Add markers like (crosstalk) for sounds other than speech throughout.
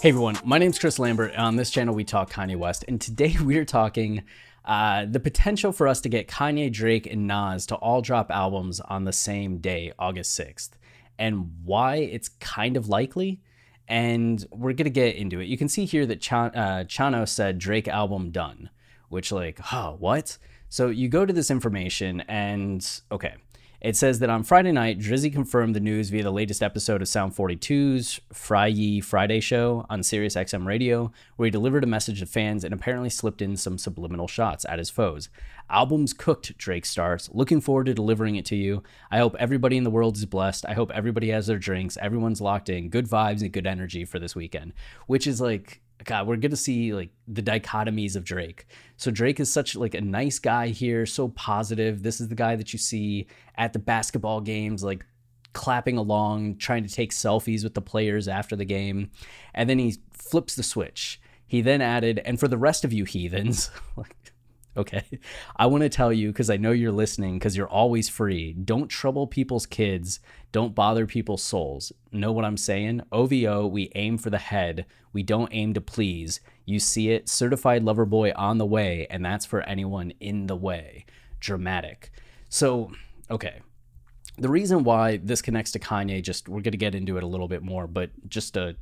Hey everyone, my name is Chris Lambert, and on this channel we talk Kanye West, and today (laughs) we are talking uh, the potential for us to get Kanye, Drake, and Nas to all drop albums on the same day, August 6th, and why it's kind of likely, and we're gonna get into it. You can see here that Ch- uh, Chano said Drake album done, which like, oh, what? So you go to this information, and okay, it says that on Friday night, Drizzy confirmed the news via the latest episode of Sound 42's Fry Friday show on Sirius XM Radio, where he delivered a message to fans and apparently slipped in some subliminal shots at his foes. Albums cooked, Drake starts. Looking forward to delivering it to you. I hope everybody in the world is blessed. I hope everybody has their drinks. Everyone's locked in. Good vibes and good energy for this weekend, which is like God, we're gonna see like the dichotomies of Drake. So Drake is such like a nice guy here, so positive. This is the guy that you see at the basketball games, like clapping along, trying to take selfies with the players after the game, and then he flips the switch. He then added, and for the rest of you heathens, (laughs) like okay? I want to tell you because I know you're listening because you're always free. Don't trouble people's kids. Don't bother people's souls. Know what I'm saying? OVO, we aim for the head. We don't aim to please. You see it, certified lover boy on the way, and that's for anyone in the way. Dramatic. So, okay. The reason why this connects to Kanye, just we're going to get into it a little bit more, but just to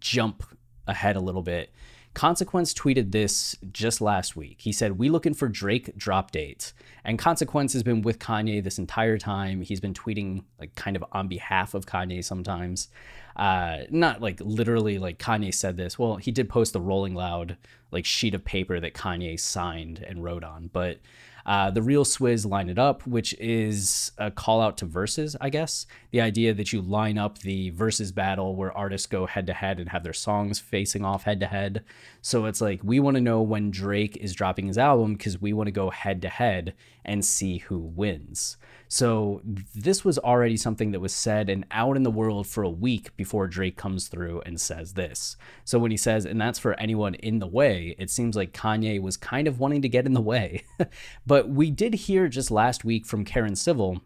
jump ahead a little bit Consequence tweeted this just last week. He said, We looking for Drake drop dates. And Consequence has been with Kanye this entire time. He's been tweeting like kind of on behalf of Kanye sometimes. Uh, not like literally like Kanye said this. Well, he did post the Rolling Loud like sheet of paper that Kanye signed and wrote on, but uh, the real Swizz line it up, which is a call out to Verzuz, I guess. The idea that you line up the Verzuz battle where artists go head to head and have their songs facing off head to head. So it's like we want to know when Drake is dropping his album because we want to go head to head and see who wins. So this was already something that was said and out in the world for a week before Drake comes through and says this. So when he says, and that's for anyone in the way, it seems like Kanye was kind of wanting to get in the way. but (laughs) we did hear just last week from Karen Civil,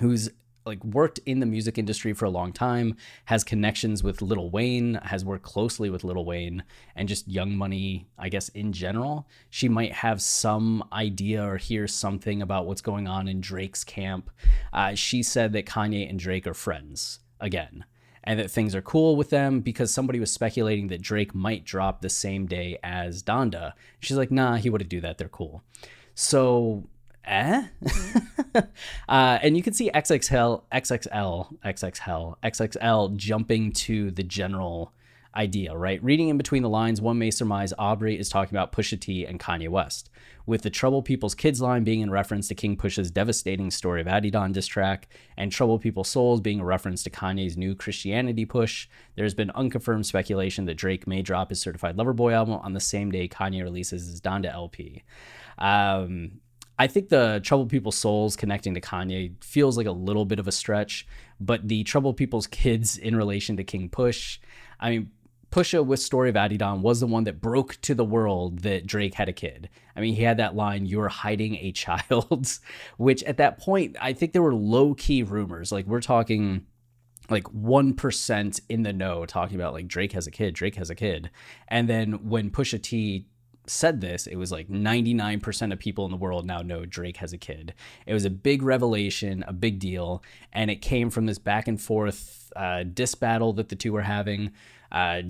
who's like worked in the music industry for a long time, has connections with Lil Wayne, has worked closely with Lil Wayne, and just Young Money, I guess in general. She might have some idea or hear something about what's going on in Drake's camp. Uh, she said that Kanye and Drake are friends again. And that things are cool with them because somebody was speculating that Drake might drop the same day as Donda. She's like, nah, he wouldn't do that. They're cool. So eh? (laughs) uh, and you can see XXL, XXL, XXL, XXL jumping to the general idea, right? Reading in between the lines, one may surmise Aubrey is talking about Pusha T and Kanye West, with the Trouble People's Kids line being in reference to King Pusha's devastating story of Adidon diss track, and Trouble People's Souls being a reference to Kanye's new Christianity push. There's been unconfirmed speculation that Drake may drop his Certified Lover Boy album on the same day Kanye releases his Donda LP. Um, I think the Trouble People's Souls connecting to Kanye feels like a little bit of a stretch, but the Trouble People's Kids in relation to King Push, I mean, Pusha with Story of Adidon was the one that broke to the world that Drake had a kid. I mean, he had that line, You're hiding a (laughs) child, which at that point, I think there were low key rumors. Like, we're talking like 1% in the know talking about like Drake has a kid, Drake has a kid. And then when Pusha T said this, it was like 99% of people in the world now know Drake has a kid. It was a big revelation, a big deal, and it came from this back and forth uh, diss battle that the two were having. Uh,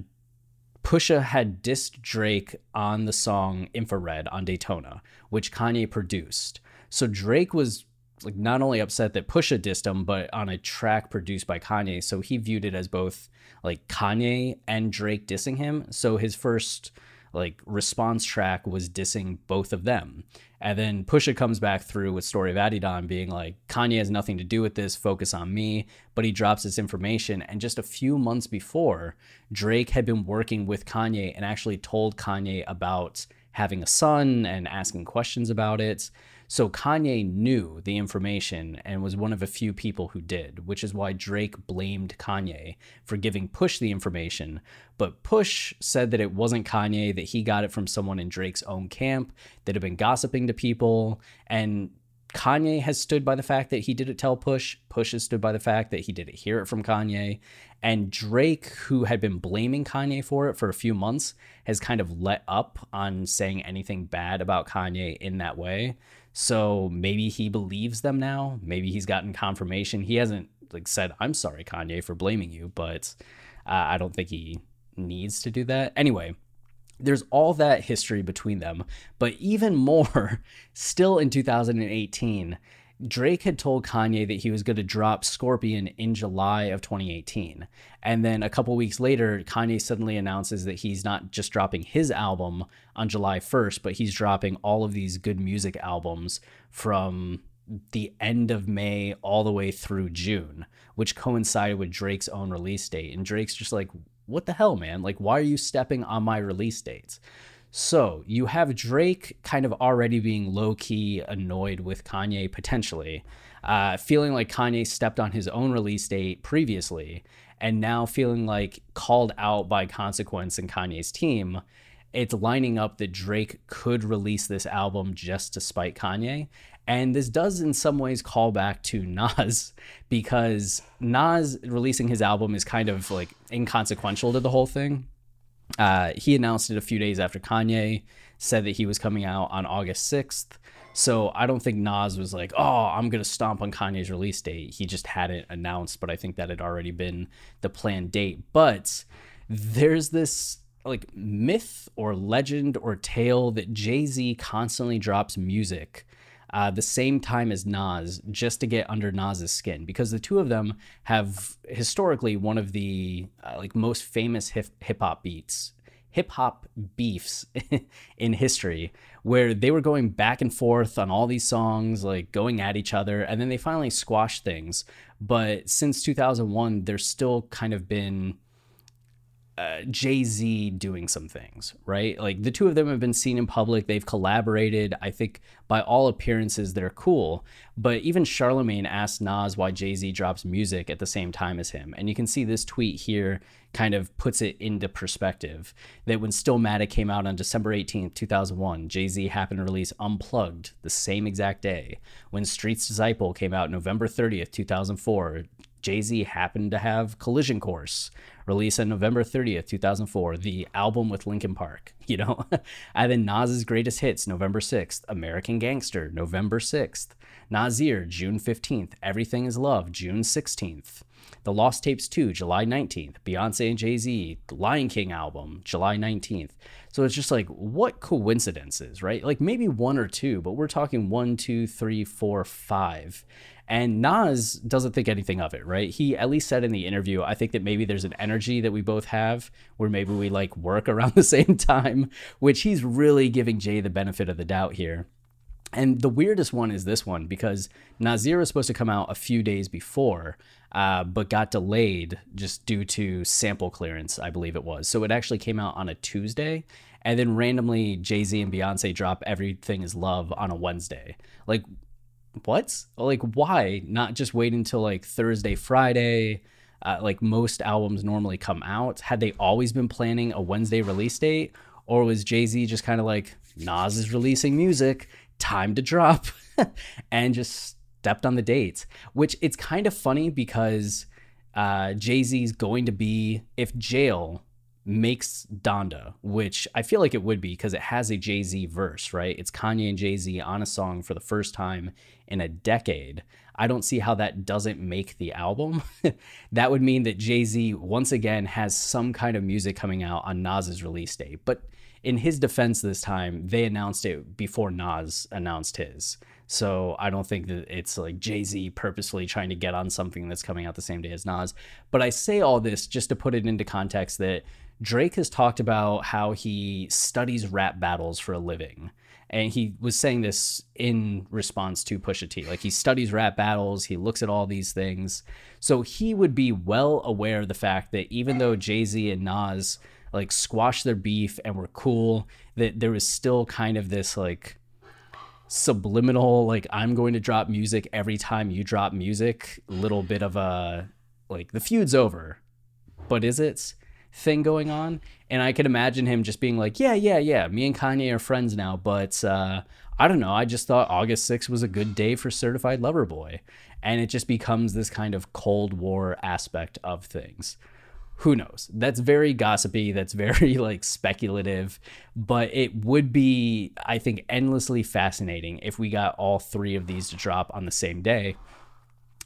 Pusha had dissed Drake on the song Infrared on Daytona, which Kanye produced. So Drake was like not only upset that Pusha dissed him, but on a track produced by Kanye. So he viewed it as both like Kanye and Drake dissing him. So his first like response track was dissing both of them. And then Pusha comes back through with Story of Adidon being like, Kanye has nothing to do with this, focus on me. But he drops this information. And just a few months before, Drake had been working with Kanye and actually told Kanye about having a son and asking questions about it. So Kanye knew the information and was one of a few people who did, which is why Drake blamed Kanye for giving Push the information. But Push said that it wasn't Kanye, that he got it from someone in Drake's own camp that had been gossiping to people. And Kanye has stood by the fact that he didn't tell Push. Push has stood by the fact that he didn't hear it from Kanye. And Drake, who had been blaming Kanye for it for a few months, has kind of let up on saying anything bad about Kanye in that way. So maybe he believes them now. Maybe he's gotten confirmation. He hasn't like said, "I'm sorry, Kanye, for blaming you," but uh, I don't think he needs to do that. Anyway, there's all that history between them, but even more, (laughs) still in 2018, Drake had told Kanye that he was going to drop Scorpion in July of 2018. And then a couple weeks later, Kanye suddenly announces that he's not just dropping his album on July 1st, but he's dropping all of these G.O.O.D. Music albums from the end of May all the way through June, which coincided with Drake's own release date. And Drake's just like, what the hell, man? Like, why are you stepping on my release dates? So you have Drake kind of already being low key annoyed with Kanye potentially, uh, feeling like Kanye stepped on his own release date previously, and now feeling like called out by Consequence and Kanye's team. It's lining up that Drake could release this album just to spite Kanye. And this does, in some ways, call back to (laughs) Nas because Nas releasing his album is kind of like inconsequential to the whole thing uh, he announced it a few days after Kanye said that he was coming out on August 6th. So I don't think Nas was like, oh, I'm going to stomp on Kanye's release date. He just hadn't announced, but I think that had already been the planned date. But there's this like myth or legend or tale that Jay Z constantly drops music uh, the same time as Nas just to get under Nas's skin because the two of them have historically one of the uh, like most famous hip hop beats hip hop beefs (laughs) in history where they were going back and forth on all these songs, like going at each other, and then they finally squashed things. But since 2001, there's still kind of been uh, Jay Z doing some things, right? Like the two of them have been seen in public. They've collaborated. I think by all appearances, they're cool. But even Charlemagne asked Nas why Jay Z drops music at the same time as him. And you can see this tweet here kind of puts it into perspective that when Stillmatic came out on December 18th, 2001, Jay Z happened to release Unplugged the same exact day. When Street's Disciple came out November 30th, 2004, Jay Z happened to have Collision Course released on November 30th, 2004, the album with Linkin Park, (laughs) you know? and then Nas's greatest hits, November 6th, American Gangster, November 6th, Nasir, June 15th, Everything is Love, June 16th. The Lost Tapes 2, July 19th. Beyonce and Jay Z, Lion King album, July 19th. So it's just like, what coincidences, right? Like maybe one or two, but we're talking one, two, three, four, five. And Nas doesn't think anything of it, right? He at least said in the interview, I think that maybe there's an energy that we both have where maybe we like work around (laughs) the same time, which he's really giving Jay the benefit of the doubt here. And the weirdest one is this one because Nasir was supposed to come out a few days before, uh, but got delayed just due to sample clearance, I believe it was. So it actually came out on a Tuesday, and then randomly Jay Z and Beyonce drop Everything Is Love on a Wednesday. Like, what? Like, why not just wait until like Thursday, Friday? Uh, like most albums normally come out. Had they always been planning a Wednesday release date, or was Jay Z just kind of like Nas is releasing music, time to drop, (laughs) and just stepped on the dates? Which it's kind of funny because uh, Jay Z's going to be if Jail makes Donda, which I feel like it would be because it has a Jay Z verse, right? It's Kanye and Jay Z on a song for the first time in a decade. I don't see how that doesn't make the album. (laughs) that would mean that Jay Z once again has some kind of music coming out on Nas's release date. But in his defense this time, they announced it before Nas announced his. So I don't think that it's like Jay Z purposely trying to get on something that's coming out the same day as Nas. But I say all this just to put it into context that Drake has talked about how he studies rap battles for a living. And he was saying this in response to Pusha T. Like he studies rap battles, he looks at all these things. So he would be well aware of the fact that even though Jay Z and Nas like squashed their beef and were cool, that there was still kind of this like subliminal, like I'm going to drop music every time you drop music, little bit of a like the feud's over. But is it? thing going on. And I could imagine him just being like, yeah, yeah, yeah, me and Kanye are friends now, but uh, I don't know. I just thought August 6th was a good day for Certified Lover Boy. And it just becomes this kind of Cold War aspect of things. Who knows? That's very gossipy. That's (laughs) very like speculative, but it would be, I think, endlessly fascinating if we got all three of these to drop on the same day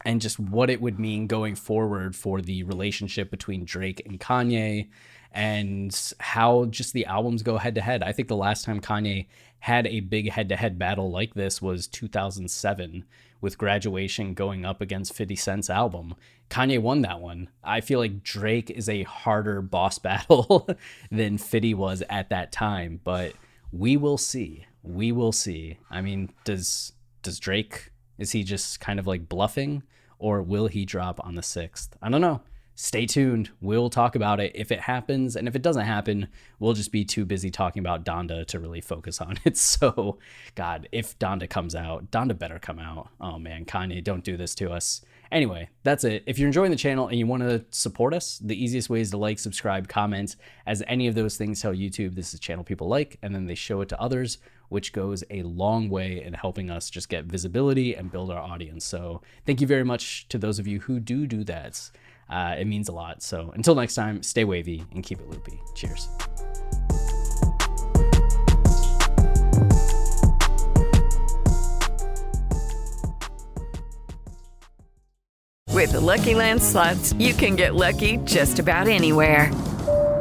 and just what it would mean going forward for the relationship between Drake and Kanye and how just the albums go head to head. I think the last time Kanye had a big head to head battle like this was 2007 with graduation going up against 50 Cent's album. Kanye won that one. I feel like Drake is a harder boss (laughs) battle than 50 was at that time, but we will see. We will see. I mean, does does Drake is he just kind of like bluffing? or will he drop on the 6th? I don't know. Stay tuned. We'll talk about it if it happens. And if it doesn't happen, we'll just be too busy talking about Donda to really focus on it. (laughs) So, God, if Donda comes out, Donda better come out. Oh man, Kanye, don't do this to us. Anyway, that's it. If you're enjoying the channel and you want to support us, the easiest way is to like, subscribe, comment, as any of those things tell YouTube this is a channel people like, and then they show it to others, which goes a long way in helping us just get visibility and build our audience. So thank you very much to those of you who do do that. Uh, it means a lot. So until next time, stay wavy and keep it loopy. Cheers. With the Lucky Land slots, you can get lucky just about anywhere.